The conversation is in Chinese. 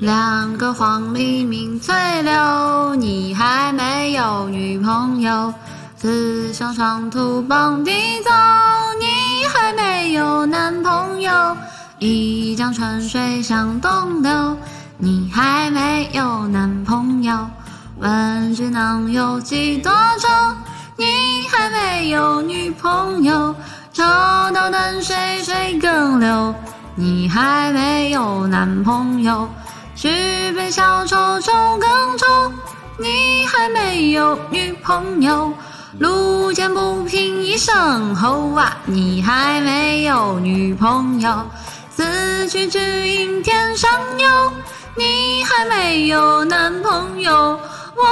两个黄鹂鸣翠柳，你还没有女朋友。思乡长途傍地走，你还没有男朋友。一江春水向东流，你还没有男朋友。问君能有几多愁，你还没有女朋友。抽刀断水水更流，你还没有男朋友。举杯消愁愁更愁，你还没有女朋友。路见不平一声吼啊，你还没有女朋友。此去只应天上有，你还没有男朋友。我